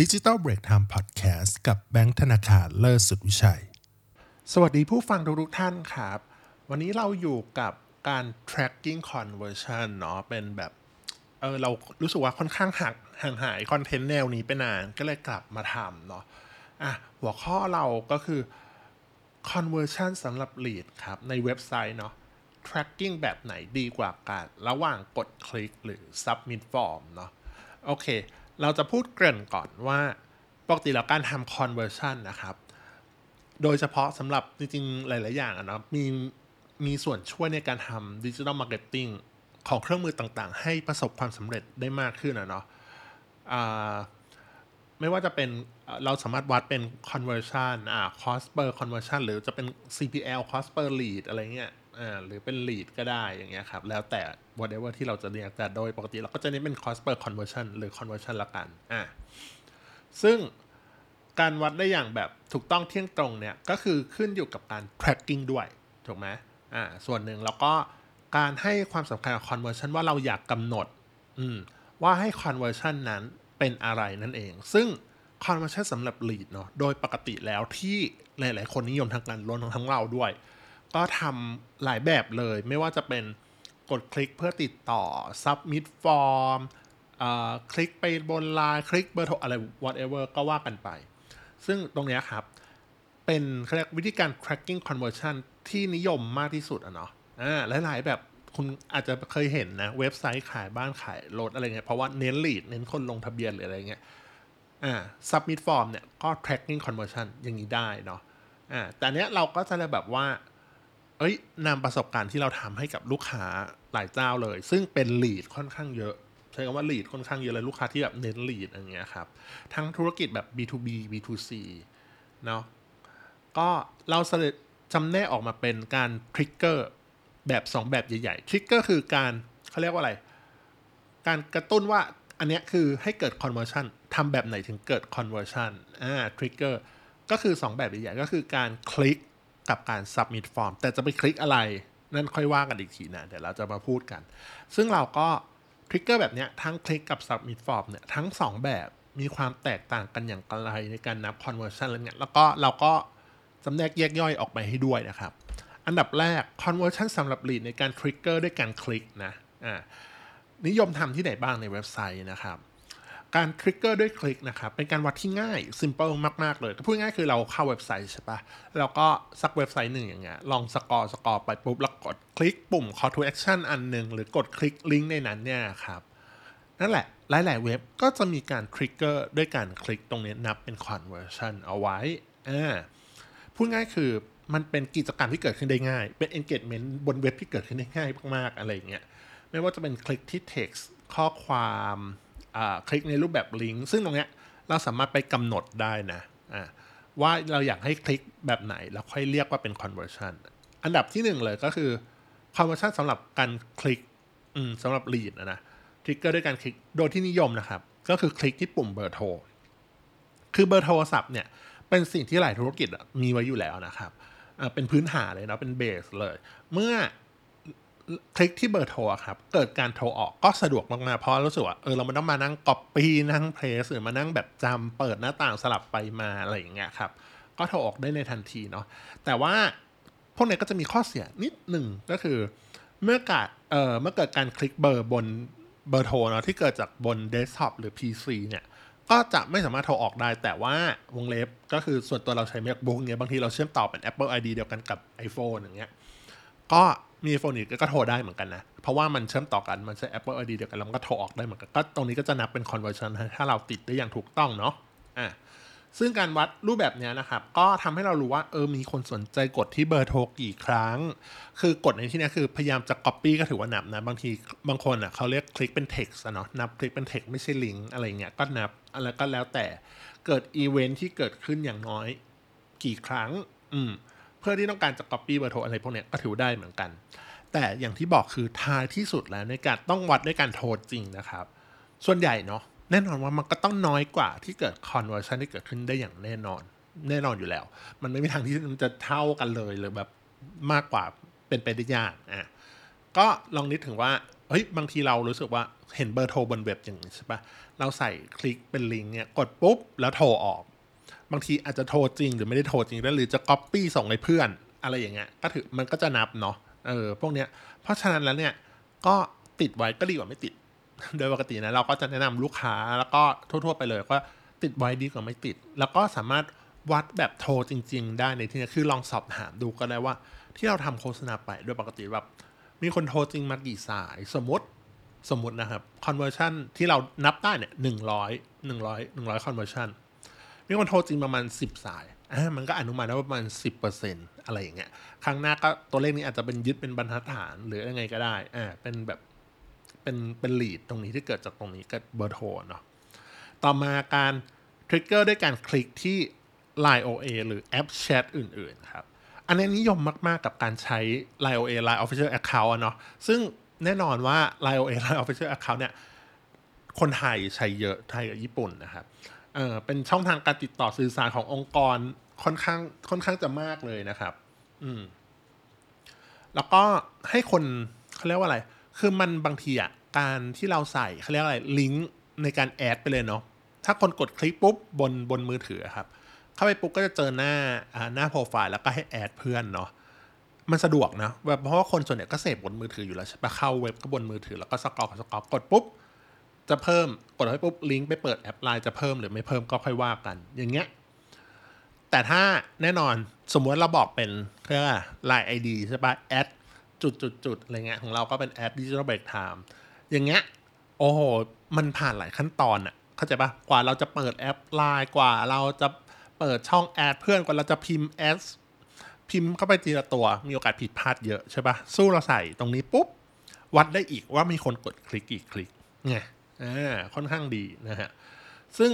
ดิจิ t a ลเบรกไทม์พอดแคสต์กับแบงค์ธนาคารเลิศสุดวิชัย สวัสดีผู้ฟังทุกท่านครับ วันนี้เราอยู่กับการ tracking conversion เนาะเป็นแบบเออเรารู้สึกว่าค่อนข้างหักห่างหาย content แนวนี้ไปนานก็เลยกลับมาทำเนาะอะหัวข้อเราก็คือ conversion สำหรับ lead ครับ ในเว็บไซต์เนาะ tracking แบบไหนดีกว่ากัน ระหว่างกดคลิกหรือ submit form เนาะโอเค เราจะพูดเกริ่นก่อนว่าปกติแล้วการทำ conversion นะครับ โดยเฉพาะสำหรับจริงๆ หลาย ๆ อย่างอะเนาะมีมีส่วนช่วยในการทำดิจิ t a ลมาร์เก็ตติ้งของเครื่องมือต่างๆ ให้ประสบความสำเร็จได้มากขึ้นอะเนาะไม่ว่าจะเป็นเราสามารถวัดเป็น conversion อ่า cost per conversion หรือจะเป็น CPL cost per lead อะไรเงี้ยอ่าหรือเป็น lead ก็ได้อย่างเงี้ยครับ แล้วแต่ whatever ที่เราจะเรียก แต่โดยปกติเราก็จะเน้นเป็น cost per conversion หรือ conversion ละกันอ่าซึ่งการวัดได้อย่างแบบถูกต้องเที่ยงตรงเนี่ย ก็คือขึ้นอยู่กับการ tracking ด้วย ถูกไหมอ่าส่วนหนึ่งแล้วก็การให้ความสำคัญกับ conversion ว่าเราอยากกำหนดอืมว่าให้ conversion นั้นเป็นอะไรนั่นเอง ซึ่ง conversion สำหรับ lead เนาะโดยปกติแล้วที่หลาย ๆ คนนิยมทางการรวมทั้งเราด้วย ก็ทำหลายแบบเลยไม่ว่าจะเป็น กดคลิกเพื่อติดต่อ submit form คลิกไปบนไลน์คลิกเบอร์โทรอะไร whatever ก็ว่ากันไป ซึ่งตรงนี้ครับ เป็นเรียกวิธีการ tracking conversion ที่นิยมมากที่สุดอะเนาะอ่าหลาย ๆ แบบคุณอาจจะเคยเห็นนะ เว็บไซต์ขายบ้านขายรถอะไรเงี้ยเพราะว่าเน้น lead เน้นคนลงทะเบียนหรืออะไรเงี้ยอ่า submit form เนี่ยก็ tracking conversion อย่างนี้ได้เนาะอ่าแต่เนี้ยเราก็จะเลยแบบว่า อ้ยนำประสบการณ์ที่เราทำให้กับลูกค้าหลายเจ้าเลย ซึ่งเป็น lead ค่อนข้างเยอะใช้คำว่า lead ค่อนข้างเยอะเลยลูกค้าที่แบบเน้น lead อย่างเงี้ยครับ ทั้งธุรกิจแบบ B2B B2C เนาะก็เราเสด็จจำแนกออกมาเป็นการ trigger แบบ 2 แบบใหญ่ๆ trigger คือการเขาเรียกว่าอะไร การกระตุ้นว่าอันนี้คือให้เกิด conversion ทำแบบไหนถึงเกิด conversion อ่า trigger ก็คือ 2 แบบใหญ่ๆก็คือการคลิก กับการ submit form แต่จะไปคลิกอะไร นั่นค่อยว่ากันอีกทีนะเดี๋ยวเราจะมาพูดกัน ซึ่งเราก็ trigger แบบนี้ทั้งคลิกกับ submit form เนี่ยทั้ง 2 แบบมีความแตกต่างกันอย่างไรในการนับ conversion อะไรเงี้ยแล้วก็เราก็จำแนกแยกย่อยออกไปให้ด้วยนะครับ อันดับแรก conversion สำหรับ lead ในการ trigger ด้วยการคลิกนะอ่านิยมทำที่ไหนบ้างในเว็บไซต์นะครับ การ trigger ด้วยคลิกนะครับ เป็นการวัดที่ง่าย simple มาก ๆ เลยพูดง่ายคือเราเข้าเว็บไซต์ใช่ปะแล้วก็สักเว็บไซต์หนึ่งอย่างเงี้ย ลอง scroll scroll ไปปุ๊บ แล้วกดคลิกปุ่ม call to action อันหนึ่งหรือกดคลิกลิงก์ในนั้นเนี่ยครับ นั่นแหละ หลาย ๆ เว็บก็จะมีการ trigger ด้วยการคลิกตรงนี้นับเป็น conversion เอาไว้อ่าพูดง่ายคือมันเป็นกิจกรรมที่เกิดขึ้นได้ง่าย เป็น engagement บนเว็บที่เกิดขึ้นได้ง่ายมากๆอะไรเงี้ย ไม่ว่าจะเป็นคลิกที่ text ข้อความ คลิกในรูปแบบลิงก์ซึ่งตรงเนี้ยเราสามารถไปกำหนดได้นะว่าเราอยากให้คลิกแบบไหน แล้วค่อยเรียกว่าเป็น conversion อันดับที่หนึ่งเลยก็คือ conversion สำหรับการคลิกสำหรับ lead นะนะทริกเกอร์ด้วยการคลิกโดยที่นิยมนะครับ ก็คือคลิกที่ปุ่มเบอร์โทร คือเบอร์โทรศัพท์เนี่ยเป็นสิ่งที่หลายธุรกิจมีไว้อยู่แล้วนะครับเป็นพื้นฐานเลยนะเป็น base เลย เมื่อ คลิกที่เบอร์โทรครับ เกิดการโทรออกก็สะดวกมากๆเพราะรู้สึกว่าเออเราไม่ต้องมานั่งก๊อปปี้นั่งเพลสหรือมานั่งแบบจำเปิดหน้าต่างสลับไปมาอะไรอย่างเงี้ยครับ ก็โทรออกได้ในทันทีเนาะแต่ว่าพวกนี้ก็จะมีข้อเสียนิดหนึ่งก็คือ เมื่อเกิดเอ่อเมื่อเกิดการคลิกเบอร์บนเบอร์โทรเนาะที่เกิดจากบนเดสก์ท็อปหรือ PC เนี่ยก็จะไม่สามารถโทรออกได้แต่ว่าวงเล็บก็คือส่วนตัวเราใช้ MacBook เนี่ยบางทีเราเชื่อมต่อเป็น Apple ID เดียวกันกับ iPhone อย่างเงี้ยก็ มีโฟนอีกก็โทรได้เหมือนกันนะ เพราะว่ามันเชื่อมต่อกันมันใช้ Apple ID เดียวกันแล้วมันก็โทรออกได้เหมือนกันก็ตรงนี้ก็จะนับเป็น conversion ถ้าเราติดได้อย่างถูกต้องเนาะอะซึ่งการวัดรูปแบบนี้นะครับ ก็ทำให้เรารู้ว่าเออมีคนสนใจกดที่เบอร์โทรกี่ครั้ง คือกดในที่นี้คือพยายามจะ copy ก็ถือว่านับนะ บางทีบางคนอะเขาเรียกคลิกเป็น text เนาะนับคลิกเป็น text ไม่ใช่ลิงก์อะไรเงี้ยก็นับอะไรก็แล้วแต่เกิดอีเวนท์ที่เกิดขึ้นอย่างน้อยกี่ครั้ง อืม เพื่อที่ต้องการจะ copy เบอร์โทรอะไรพวกนี้ก็ถือได้เหมือนกัน แต่อย่างที่บอกคือท้ายที่สุดแล้วในการต้องวัดด้วยการโทรจริงนะครับ ส่วนใหญ่เนาะแน่นอนว่ามันก็ต้องน้อยกว่าที่เกิด conversion ที่เกิดขึ้นได้อย่างแน่นอน แน่นอนอยู่แล้ว มันไม่มีทางที่มันจะเท่ากันเลยหรือแบบมากกว่าเป็นไปได้ยากอะก็ลองนึกถึงว่าเฮ้ยบางทีเรารู้สึกว่าเห็นเบอร์โทรบนเว็บอย่างนี้ใช่ปะเราใส่คลิกเป็นลิงก์เนี่ยกดปุ๊บแล้วโทรออก บางทีอาจจะโทรจริงหรือไม่ได้โทรจริงได้วหรือจะก๊อปปี้ส่งให้เพื่อนอะไรอย่างเงี้ยก็ถือมันก็จะนับเนาะเออพวกเนี้ยเพราะฉะนั้นแล้วเนี่ยก็ติดไว้ก็ดีกว่าไม่ติด โดยปกตินะเราก็จะแนะนำลูกค้าแล้วก็ทั่ว ๆ ไปเลยก็ติดไว้ดีกว่าไม่ติด แล้วก็สามารถวัดแบบโทรจริง ๆ ได้ในที่นี้คือลองสอบถามดูก็ได้ว่า ที่เราทำโฆษณาไปโดยปกติแบบมีคนโทรจริงมากี่สายสมมติสมมตินะครับ conversion ที่เรานับได้เนี่ยหนึ่งร้อยหนึ่งร้อยหนึ่งร้อย conversion มีคนโทรจริงประมาณ 10 สายอ่ามันก็อนุมานได้ว่าประมาณ 10%อะไรอย่างเงี้ย ครั้งหน้าก็ตัวเลขนี้อาจจะเป็นยึดเป็นบรรทัดฐานหรือยังไงก็ได้อ่าเป็นแบบเป็นเป็นลีดตรงนี้ที่เกิดจากตรงนี้ก็เบอร์โทรเนาะต่อมาการทริกเกอร์ด้วยการคลิกที่ Line OA หรือแอปแชทอื่น ๆ ครับ อันนี้นิยมมาก ๆ กับการใช้ Line OA Line Official Account อะเนาะซึ่งแน่นอนว่า Line OA Line Official Account เนี่ยคนไทยใช้เยอะไทยกับญี่ปุ่นนะครับ เออเป็นช่องทางการติดต่อสื่อสารขององค์กรค่อนข้างค่อนข้างจะมากเลยนะครับ อืม แล้วก็ให้คนเขาเรียกว่าอะไร คือมันบางทีอะการที่เราใส่เขาเรียกอะไรลิงก์ในการแอดไปเลยเนาะถ้าคนกดคลิกปุ๊บบนบนมือถือครับ เข้าไปปุ๊บก็จะเจอหน้าอ่าหน้าโปรไฟล์แล้วก็ให้ add เพื่อนเนาะมันสะดวกนะแบบเพราะว่าคนส่วนใหญ่ก็เสพบนมือถืออยู่แล้วใช่ปะเข้าเว็บก็บนมือถือแล้วก็ scroll scroll กดปุ๊บ จะเพิ่มกดให้ปุ๊บลิงก์ไปเปิดแอปไลน์จะเพิ่มหรือไม่เพิ่มก็ค่อยว่ากัน อย่างเงี้ยแต่ถ้าแน่นอนสมมติเราบอกเป็นเรียกว่า Line ID ใช่ปะแอดจุดจุดจุดอะไรเงี้ยของเราก็เป็นแอด Digital Break Time อย่างเงี้ยโอ้โห มันผ่านหลายขั้นตอนอะเข้าใจปะกว่าเราจะเปิดแอปไลน์กว่าเราจะเปิดช่อง add เพื่อนกว่าเราจะพิมพ์แอดพิมพ์เข้าไปทีละตัวมีโอกาสผิดพลาดเยอะใช่ปะสู้เราใส่ตรงนี้ปุ๊บ วัดได้อีกว่ามีคนกดคลิกกี่คลิกไง อ่าค่อนข้างดีนะฮะ ซึ่ง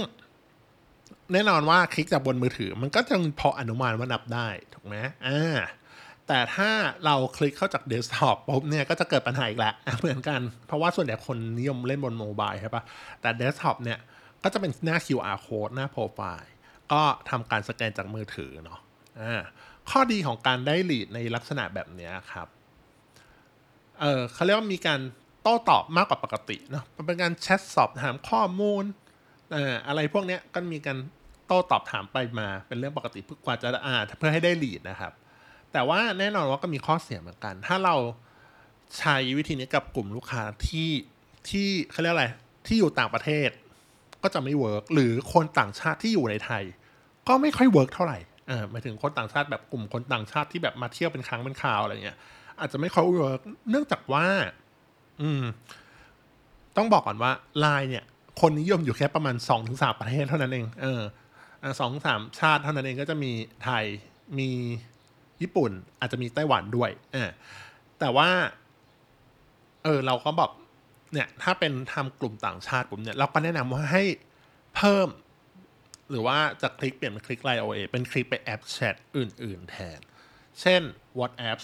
แน่นอนว่าคลิกจากบนมือถือ มันก็จะพออนุมานว่านับได้ ถูกไหมอ่าแต่ถ้าเราคลิกเข้าจากเดสก์ท็อปปุ๊บเนี่ยก็จะเกิดปัญหาอีกแล้วเหมือนกัน เพราะว่าส่วนใหญ่คนนิยมเล่นบน mobile ใช่ปะแต่เดสก์ท็อปเนี่ยก็จะเป็นหน้า QR code หน้าโปรไฟล์ก็ทำการสแกนจากมือถือเนาะอ่าข้อดีของการได้ lead ในลักษณะแบบนี้ครับ เออเขาเรียกว่ามีการ โต้ตอบมากกว่าปกติเนาะมันเป็นการแชทสอบถามข้อมูลอะไรพวกนี้ก็มีการโต้ตอบถามไปมาเป็นเรื่องปกติเพื่อกว่าจะอ่าเพื่อให้ได้ lead นะครับ แต่ว่าแน่นอนว่าก็มีข้อเสียเหมือนกัน ถ้าเราใช้วิธีนี้กับกลุ่มลูกค้าที่ที่เขาเรียกอะไรที่อยู่ต่างประเทศ ก็จะไม่ work หรือคนต่างชาติที่อยู่ในไทย ก็ไม่ค่อย work เท่าไหร่เออหมายถึงคนต่างชาติแบบกลุ่มคนต่างชาติที่แบบมาเที่ยวเป็นครั้งเป็นคราวอะไรเงี้ยอาจจะไม่ค่อย work เนื่องจากว่า อืม ต้องบอกก่อนว่าไลน์เนี่ย คนนิยมอยู่แค่ประมาณสองถึงสามประเทศเท่านั้นเอง เออสองสามชาติเท่านั้นเองก็จะมีไทยมีญี่ปุ่น อาจจะมีไต้หวันด้วยเออแต่ว่า เออ เราก็บอกเนี่ย ถ้าเป็นทำกลุ่มต่างชาติกลุ่มเนี่ย เราก็แนะนำว่าให้เพิ่ม หรือว่าจะคลิกเปลี่ยนเป็นคลิกไลน์ OA เป็นคลิกไปแอปแชทอื่น ๆ แทน เช่น WhatsApp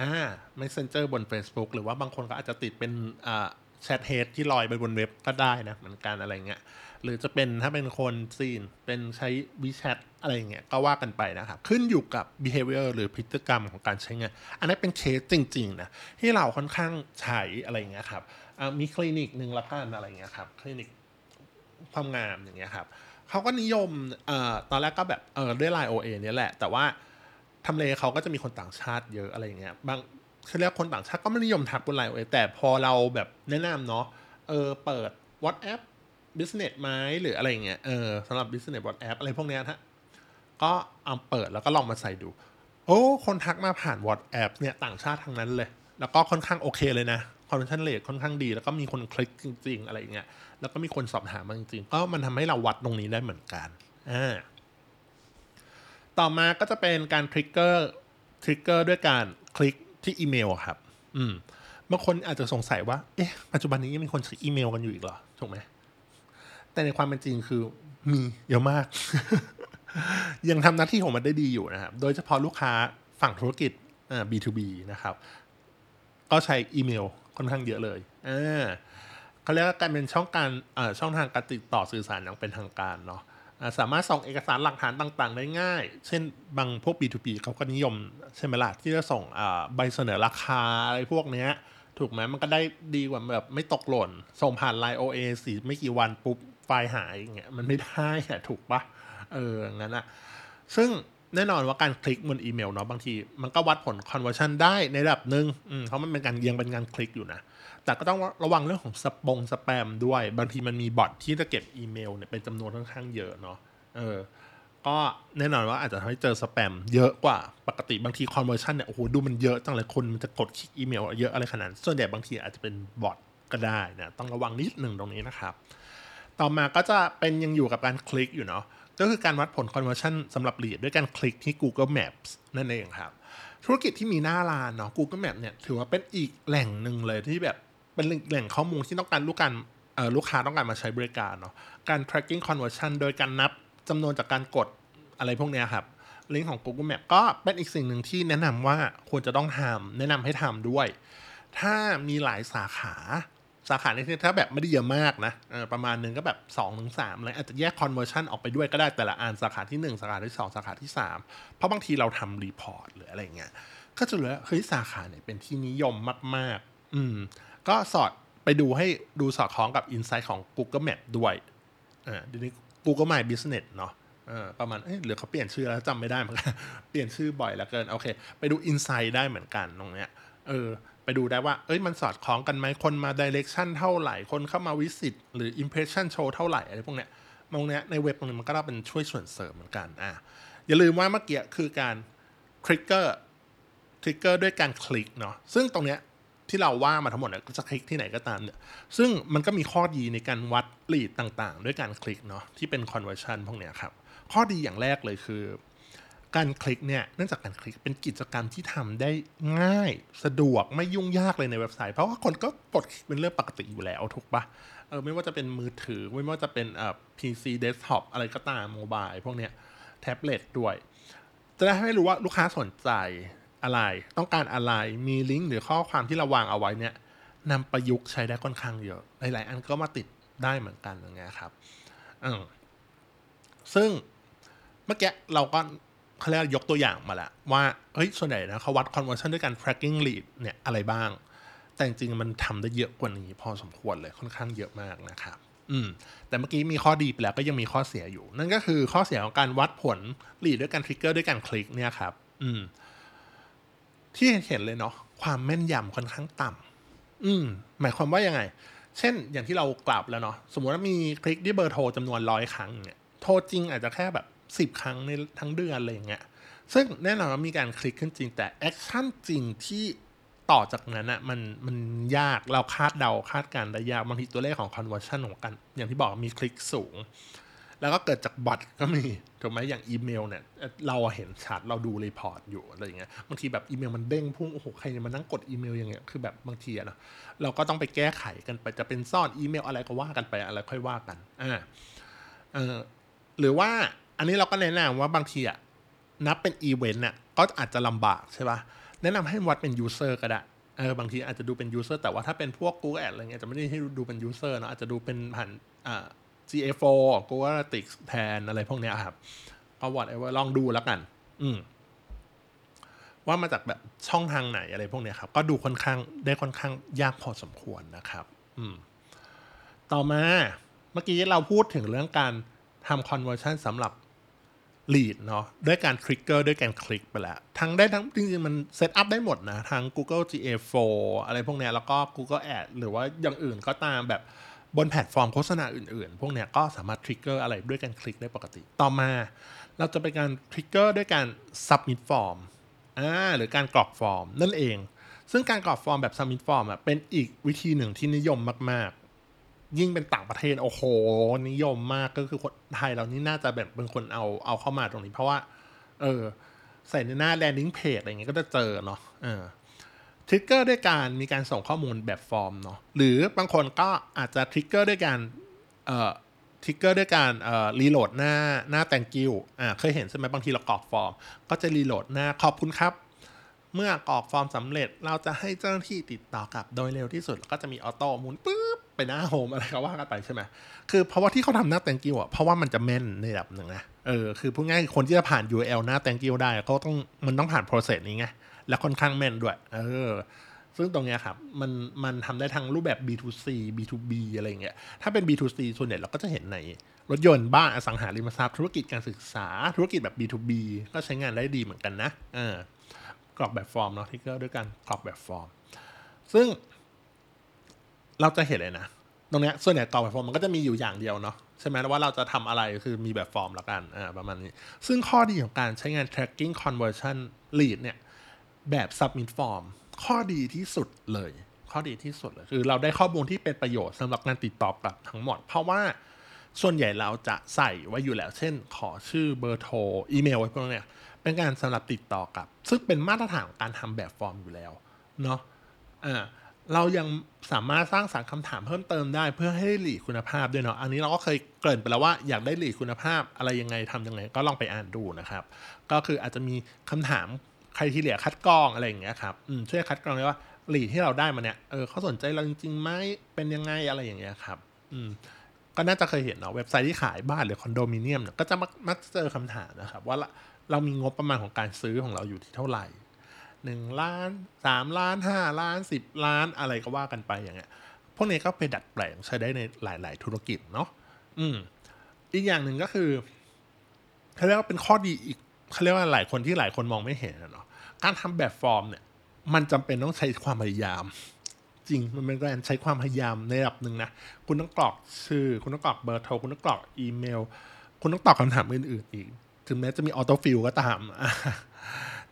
อ่า Messenger บน Facebook หรือว่าบางคนก็อาจจะติดเป็นอ่าแชทเฮดที่ลอยไปบนเว็บก็ได้นะเหมือนกันอะไรเงี้ยหรือจะเป็นถ้าเป็นคนซีนเป็นใช้ WeChat อะไรเงี้ยก็ว่ากันไปนะครับ ขึ้นอยู่กับ behavior หรือพฤติกรรมของการใช้งาน อันนี้เป็นเคสจริงๆนะที่เราค่อนข้างใช้อะไรเงี้ยครับมีคลินิกหนึ่งละกันอะไรเงี้ยครับคลินิกความงามอย่างเงี้ยครับเขาก็นิยมอตอนแรกก็แบบเออด้วยไลน์ OA เนี่ยแหละ แต่ว่า ทำเลเขาก็จะมีคนต่างชาติเยอะอะไรอย่างเงี้ยบางเขาเรียกคนต่างชาติก็ไม่นิยมทักบนไลน์ OA แต่พอเราแบบแนะนำเนาะเออเปิด WhatsApp Business ไหมหรืออะไรอย่างเงี้ยเออสำหรับ Business WhatsApp อะไรพวกเนี้ยฮะก็เอาเปิดแล้วก็ลองมาใส่ดู โอ้คนทักมาผ่าน WhatsApp เนี่ยต่างชาติทั้งนั้นเลย แล้วก็ค่อนข้างโอเคเลยนะ conversion rate ค่อนข้างดี แล้วก็มีคนคลิกจริง ๆ อะไรอย่างเงี้ยแล้วก็มีคนสอบถามมาจริงๆ ก็มันทำให้เราวัดตรงนี้ได้เหมือนกันอ่า ต่อมาก็จะเป็นการทริกเกอร์ทริกเกอร์ด้วยการคลิกที่อีเมลครับ อืมบางคนอาจจะสงสัยว่า เอ๊ะ ปัจจุบันนี้ยังมีคนใช้อีเมลกันอยู่อีกเหรอ ถูกไหม แต่ในความเป็นจริงคือมีเยอะมาก ยังทำหน้าที่ของมันได้ดีอยู่นะครับ โดยเฉพาะลูกค้าฝั่งธุรกิจอ่า B2B นะครับ ก็ใช้อีเมลค่อนข้างเยอะเลยอ่าเขาเรียกว่าการเป็นช่องการอ่อช่องทางการติดต่อสื่อสารอย่างเป็นทางการเนาะ สามารถส่งเอกสารหลักฐานต่างๆ ได้ง่าย เช่นบางพวก B2B เขาก็นิยม ใช่ไหมล่ะที่จะส่งใบเสนอราคาอะไรพวกเนี้ย ถูกไหมมันก็ได้ดีกว่าแบบไม่ตกหล่น ส่งผ่านไลน์ OA สีไม่กี่วันปุ๊บ ไฟล์หายอย่างเงี้ยมันไม่ได้อะถูกปะเอองั้นอะซึ่ง แน่นอนว่าการคลิกบนอีเมลเนาะบางที มันก็วัดผล conversion ได้ในระดับหนึ่งเพราะมันเป็นการยังเป็นการคลิกอยู่นะ แต่ก็ต้องระวังเรื่องของสปงสแปมด้วย บางทีมันมี bot ที่จะเก็บอีเมลเนี่ยเป็นจำนวนค่อนข้างเยอะเนาะเออก็แน่นอนว่าอาจจะทำให้เจอสแปมเยอะกว่าปกติบางที conversion เนี่ยโอ้โหดูมันเยอะจังเลยคนมันจะกดคลิกอีเมลเยอะอะไรขนาดส่วนใหญ่บางทีอาจจะเป็น bot ก็ได้นะต้องระวังนิดหนึ่งตรงนี้นะครับ ต่อมาก็จะเป็นยังอยู่กับการคลิกอยู่เนาะ ก็คือการวัดผล conversion สำหรับ lead ด้วยการคลิกที่ Google Maps นั่นเองครับ ธุรกิจที่มีหน้าร้านเนาะ Google Maps เนี่ยถือว่าเป็นอีกแหล่งหนึ่งเลยที่แบบเป็นแหล่งข้อมูลที่ต้องการลูกการลูกค้าต้องการมาใช้บริการเนาะ การ tracking conversion โดยการนับจำนวนจากการกดอะไรพวกนี้ครับลิงก์ของ Google Map ก็เป็นอีกสิ่งหนึ่งที่แนะนำว่าควรจะต้องทำแนะนำให้ทำด้วย ถ้ามีหลายสาขา สาขาในที่ถ้าแบบไม่ได้เยอะมากนะประมาณหนึ่งก็แบบ2อถึงสามอะไรอาจจะแยก conversion ออกไปด้วยก็ได้แต่ละอันสาขาที่ 1 สาขาที่ 2 สาขาที่ 3 เพราะบางทีเราทำ report หรืออะไรเงี้ยก็จะเหลือเฮ้ยสาขาไหนเป็นที่นิยมมาก ๆ อืมก็สอดไปดูให้ดูสอดคล้องกับ Insight ของ Google Map ด้วยอ่าเดี๋ยวนี้ Google My Business เนาะประมาณ เอ้หรือเขาเปลี่ยนชื่อแล้วจำไม่ได้เหมือนกัน เปลี่ยนชื่อบ่อยแล้วเกิน โอเค ไปดู Insight ได้เหมือนกันตรงเนี้ย เออ ไปดูได้ว่า เอ้ยมันสอดคล้องกันไหมคนมา direction เท่าไหร่ คนเข้ามาวิสิตหรือ impression show เท่าไหร่อะไรพวกเนี้ยมองเนี้ยในเว็บตรงนี้มันก็เป็นช่วยส่วนเสริมเหมือนกันอะอย่าลืมว่าเมื่อกี้คือการ trigger trigger ด้วยการคลิกเนาะซึ่งตรงเนี้ยที่เราว่ามาทั้งหมดเนี่ยจะคลิกที่ไหนก็ตามเนี่ยซึ่งมันก็มีข้อดีในการวัดลีดต่างๆ ด้วยการคลิกเนาะที่เป็น conversion พวกเนี้ยครับข้อดีอย่างแรกเลยคือ การคลิกเนี่ยเนื่องจากการคลิกเป็นกิจกรรมที่ทำได้ง่ายสะดวกไม่ยุ่งยากเลยในเว็บไซต์เพราะว่าคนก็กดคลิกเป็นเรื่องปกติอยู่แล้วถูกปะเออไม่ว่าจะเป็นมือถือไม่ว่าจะเป็นเอ่า PC desktop อะไรก็ตามโมบายพวกเนี้ยแท็บเล็ตด้วย จะได้ให้รู้ว่าลูกค้าสนใจอะไร ต้องการอะไรมีลิงก์หรือข้อความที่เราวางเอาไว้เนี่ยนำประยุกต์ใช้ได้ค่อนข้างเยอะ หลาย ๆ อันก็มาติดได้เหมือนกันอย่างเงี้ยครับอืมซึ่งเมื่อกี้เราก็ เขาเรียกยกตัวอย่างมาแล้วว่าเฮ้ยส่วนใหญ่นะเขาวัด conversion ด้วยการ tracking lead เนี่ยอะไรบ้าง แต่จริงๆมันทำได้เยอะกว่านี้พอสมควรเลยค่อนข้างเยอะมากนะครับอืมแต่เมื่อกี้มีข้อดีไปแล้วก็ยังมีข้อเสียอยู่ นั่นก็คือข้อเสียของการวัดผล lead ด้วยการ trigger ด้วยการคลิกเนี่ยครับ อืม ที่เห็นเลยเนาะความแม่นยำค่อนข้างต่ำอืม หมายความว่ายังไง เช่น อย่างที่เรากล่าวแล้วเนาะสมมติว่ามีคลิกที่เบอร์โทรจำนวนร้อยครั้งเนี่ยโทรจริงอาจจะแค่แบบ สิบครั้งในทั้งเดือนอะไรอย่างเงี้ยซึ่งแน่นอนว่ามีการคลิกขึ้นจริง แต่ action จริงที่ต่อจากนั้นอะมันมันยากเราคาดเดาคาดการณ์ได้ยากบางทีตัวเลขของ conversion ของกัน อย่างที่บอกมีคลิกสูง แล้วก็เกิดจากบอทก็มีถูกไหมอย่างอีเมลเนี่ย เราเห็นชัดเราดู report อยู่อะไรอย่างเงี้ยบางทีแบบอีเมลมันเด้งพุ่งโอ้โหใครเนี่ยมานั่งกดอีเมลอย่างเงี้ยคือแบบบางทีอะนะเราก็ต้องไปแก้ไขกันไปจะเป็นซ่อนอีเมลอะไรก็ว่ากันไปอะไรค่อยว่ากันอ่าเออหรือว่า อันนี้เราก็แนะนำว่าบางทีอะนับเป็นอีเวนต์น่ะก็อาจจะลำบากใช่ปะ่ะ แนะนำให้วัดเป็น user ก็ได้เออบางทีอาจจะดูเป็น user แต่ว่าถ้าเป็นพวก Google Ad อะไรเงี้ยจะไม่ได้ให้ดูเป็น user เนาะอาจจะดูเป็นผ่านอ่า GA4 Google Analytics แทนอะไรพวกเนี้ยครับก็วอดไอ้ว่าลองดูแล้วกัน อืมว่ามาจากแบบช่องทางไหนอะไรพวกเนี้ยครับ ก็ดูค่อนข้างได้ค่อนข้างยากพอสมควรนะครับ อืม ต่อมาเมื่อกี้เราพูดถึงเรื่องการทำ conversion สำหรับ lead เนาะด้วยการ trigger ด้วยการคลิกไปแล้วทั้งได้ทั้งจริงๆ มัน set up ได้หมดนะ ทั้ง Google GA4 อะไรพวกเนี้ยแล้วก็ Google Ad หรือว่าอย่างอื่นก็ตามแบบบนแพลตฟอร์มโฆษณาอื่นๆ พวกเนี้ยก็สามารถ trigger อะไรด้วยการคลิกได้ปกติ ต่อมา เราจะเป็นการ trigger ด้วยการ submit form อ่าหรือการกรอกฟอร์มนั่นเอง ซึ่งการกรอกฟอร์มแบบ submit form อะเป็นอีกวิธีหนึ่งที่นิยมมาก ยิ่งเป็นต่างประเทศโอ้โห นิยมมากก็คือคนไทยเรานี่น่าจะแบบเป็นคนเอาเอาเข้ามาตรงนี้ เพราะว่า เออ ใส่ในหน้า landing page อะไรเงี้ยก็จะเจอเนาะเออ trigger ด้วยการมีการส่งข้อมูลแบบฟอร์มเนาะหรือบางคนก็อาจจะ trigger ด้วยการเอ่อ trigger ด้วยการเอ่อ reload หน้าหน้า thank you อ่าเคยเห็นใช่ไหมบางทีเรากรอกฟอร์ม ก็จะ reload หน้าขอบคุณครับ เมื่อกรอกฟอร์มสำเร็จเราจะให้เจ้าหน้าที่ติดต่อกลับโดยเร็วที่สุดแล้วก็จะมี auto หมุนปุ๊ หน้าโฮมอะไรก็ว่ากันไปใช่ไหมคือเพราะว่าที่เขาทำหน้า thank you อะเพราะว่ามันจะแม่นในระดับหนึ่งนะเออคือพูดง่ายคนที่จะผ่าน URL หน้า thank you ได้เขาต้องมันต้องผ่าน process นี้ไงและค่อนข้างแม่นด้วย เออ ซึ่งตรงเนี้ยครับ มัน มันทำได้ทั้งรูปแบบ B2C B2B อะไรอย่างเงี้ย ถ้าเป็น B2C ส่วนใหญ่เราก็จะเห็นใน รถยนต์บ้านอสังหาริมทรัพย์ ธุรกิจการศึกษา ธุรกิจแบบ B2B ก็ใช้งานได้ดีเหมือนกันนะ เออกรอกแบบฟอร์มเนาะที่ก็ด้วยกันกรอกแบบฟอร์ม ซึ่ง เราจะเห็นเลยนะ ตรงเนี้ยส่วนใหญ่กรอกแบบฟอร์มมันก็จะมีอยู่อย่างเดียวเนาะใช่ไหมว่าเราจะทำอะไรคือมีแบบฟอร์มแล้วกันอ่าประมาณนี้ ซึ่งข้อดีของการใช้งาน tracking conversion lead เนี่ยแบบ submit form ข้อดีที่สุดเลย ข้อดีที่สุดเลยคือเราได้ข้อมูลที่เป็นประโยชน์สำหรับการติดต่อกลับทั้งหมด เพราะว่าส่วนใหญ่เราจะใส่ไว้อยู่แล้ว เช่น ขอชื่อเบอร์โทรอีเมลไว้พวกเนี้ยเป็นการสำหรับติดต่อกลับ ซึ่งเป็นมาตรฐานของการทำแบบฟอร์มอยู่แล้วเนาะอ่า เรายังสามารถสร้างสรรค์คำถามเพิ่มเติมได้เพื่อให้ได้หลีดคุณภาพด้วยเนาะ อันนี้เราก็เคยเกริ่นไปแล้วว่าอยากได้หลีดคุณภาพอะไรยังไงทำยังไงก็ลองไปอ่านดูนะครับ ก็คืออาจจะมีคำถามใครที่เหลือคัดกรองอะไรอย่างเงี้ยครับอืมช่วยคัดกรองเลยว่าหลีดที่เราได้มาเนี่ยเออเขาสนใจเราจริงๆไหมเป็นยังไงอะไรอย่างเงี้ยครับ อืมก็น่าจะเคยเห็นเนาะเว็บไซต์ที่ขายบ้านหรือคอนโดมิเนียมเนี่ยก็จะมักมักเจอคำถามนะครับ ว่าเรามีงบประมาณของการซื้อของเราอยู่ที่เท่าไหร่ หนึ่งล้านสามล้านห้าล้านสิบล้านอะไรก็ว่ากันไปอย่างเงี้ยพวกนี้ก็ไปดัดแปลงใช้ได้ในหลาย ๆ ธุรกิจเนาะอืมอีกอย่างหนึ่งก็คือเขาเรียกว่าเป็นข้อดีอีกเขาเรียกว่าหลายคนที่หลายคนมองไม่เห็นเนาะการทำแบบฟอร์มเนี่ย มันจำเป็นต้องใช้ความพยายาม จริงมันเป็นการใช้ความพยายามในระดับหนึ่งนะคุณต้องกรอกชื่อ คุณต้องกรอกเบอร์โทรคุณต้องกรอกอีเมล คุณต้องตอบคำถามอื่นๆอีก ถึงแม้จะมี autofill ก็ตาม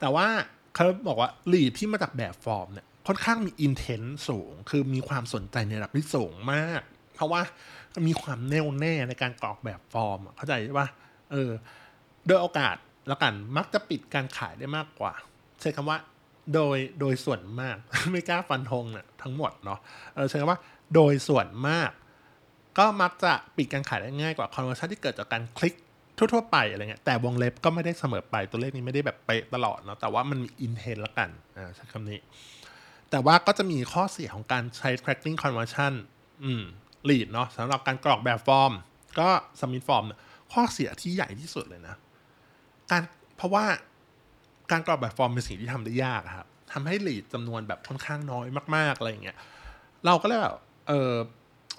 แต่ว่า เขาบอกว่า lead ที่มาจากแบบฟอร์มเนี่ยค่อนข้างมี intent สูง คือมีความสนใจในระดับที่สูงมาก เพราะว่ามีความแน่วแน่ในการกรอกแบบฟอร์ม เข้าใจป่ะเออโดยโอกาสแล้วกันมักจะปิดการขายได้มากกว่า ใช้คำว่าโดยโดยส่วนมาก ไม่กล้าฟันธงเนี่ยทั้งหมดเนาะเออใช้คำว่าโดยส่วนมาก ก็มักจะปิดการขายได้ง่ายกว่า conversion ที่เกิดจากการคลิก ทั่วๆไปอะไรเงี้ยแต่วงเล็บก็ไม่ได้เสมอไปตัวเลขนี้ไม่ได้แบบเป๊ะตลอดเนาะแต่ว่ามันมี intent ละกันอ่าใช้คำนี้ แต่ว่าก็จะมีข้อเสียของการใช้ tracking conversion อืม lead เนาะสำหรับการกรอกแบบฟอร์ม ก็ submit form ข้อเสียที่ใหญ่ที่สุดเลยนะ การเพราะว่าการกรอกแบบฟอร์มเป็นสิ่งที่ทำได้ยากครับทำให้ lead จำนวนแบบค่อนข้างน้อยมากๆอะไรเงี้ยเราก็เลยแบบเออ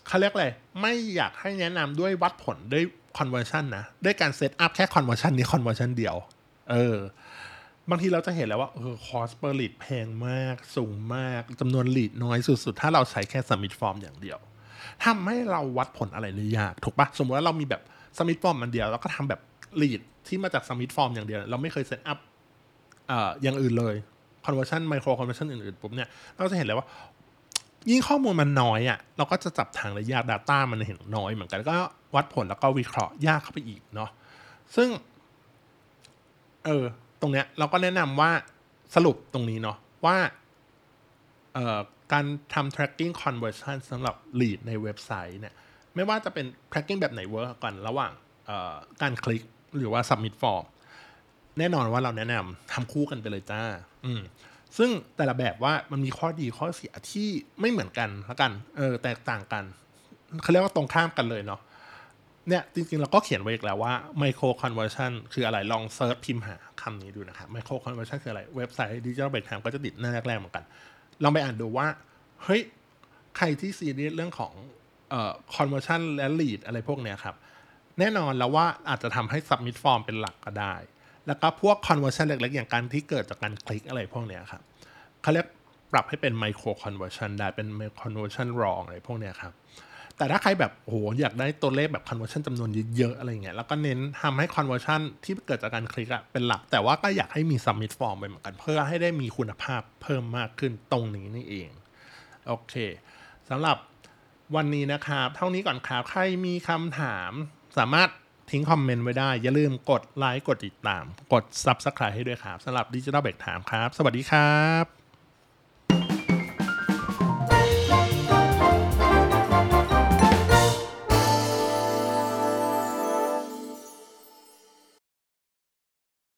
เขาเรียกอะไรไม่อยากให้แนะนำด้วยวัดผลด้วย conversion นนะด้วยการเซตอัพแค่ conversion นี้ conversion เดียว เออบางทีเราจะเห็นแล้วว่าเออ cost per lead แพงมาก สูงมากจำนวน lead น้อยสุดๆ ถ้าเราใช้แค่ submit form อย่างเดียวทำให้เราวัดผลอะไรได้ยาก ถูกปะสมมติว่าเรามีแบบ submit form มันเดียว แล้วก็ทำแบบ lead ที่มาจาก submit form อย่างเดียว เราไม่เคยเซตอัพอย่างอื่นเลย conversion micro conversion อื่นๆปุ๊บเนี่ยเราจะเห็นเลยว่า ยิ่งข้อมูลมันน้อยอะ่ะเราก็จะจับทางระยะ Data มันเห็นน้อยเหมือนกันก็วัดผลแล้วก็วิเคราะห์ยากเข้าไปอีกเนาะซึ่ง เออ ตรงเนี้ยเราก็แนะนำว่าสรุปตรงนี้เนาะว่าเอ่อการทำ tracking conversion สำหรับ lead ในเว็บไซต์เนี่ย ไม่ว่าจะเป็น tracking แบบไหน work กว่าระหว่างการคลิกหรือว่า submit form แน่นอนว่าเราแนะนำทำคู่กันไปเลยจ้า อืม ซึ่งแต่ละแบบว่ามันมีข้อดีข้อเสียที่ไม่เหมือนกันแล้วกัน เออ แตกต่างกันเขาเรียกว่าตรงข้ามกันเลยเนาะเนี่ยจริงๆ เราก็เขียนไว้อีกแล้วว่า micro conversion คืออะไรลอง search พิมพ์หาคำนี้ดูนะครับ micro conversion คืออะไร เว็บไซต์ Digital Break Time ก็จะติดหน้าแรกๆเหมือนกัน ลองไปอ่านดูว่า เฮ้ย ใครที่ซีเรียสเรื่องของเอ่อ conversion และ lead อะไรพวกเนี้ยครับ แน่นอนแล้วว่าอาจจะทำให้ submit form เป็นหลักก็ได้ แล้วก็พวก conversion เล็กๆ อย่างการที่เกิดจากการคลิกอะไรพวกเนี้ยครับเขาเรียกปรับให้เป็น micro conversion ได้เป็น conversion wrong อะไรพวกเนี้ยครับแต่ถ้าใครแบบโอ้โหอยากได้ตัวเลขแบบ conversion จำนวนเยอะๆอะไรเงี้ยแล้วก็เน้นทำให้ conversion ที่เกิดจากการคลิกอะเป็นหลัก แต่ว่าก็อยากให้มี submit form ไปเหมือนกัน เพื่อให้ได้มีคุณภาพเพิ่มมากขึ้นตรงนี้นี่เองโอเคสำหรับวันนี้นะครับ เท่านี้ก่อนครับ ใครมีคำถามสามารถ ทิ้งคอมเมนต์ไว้ได้ อย่าลืมกดไลค์กดติดตาม กด Subscribe ให้ด้วยครับสำหรับ Digital Break Time ครับ สวัสดีครับ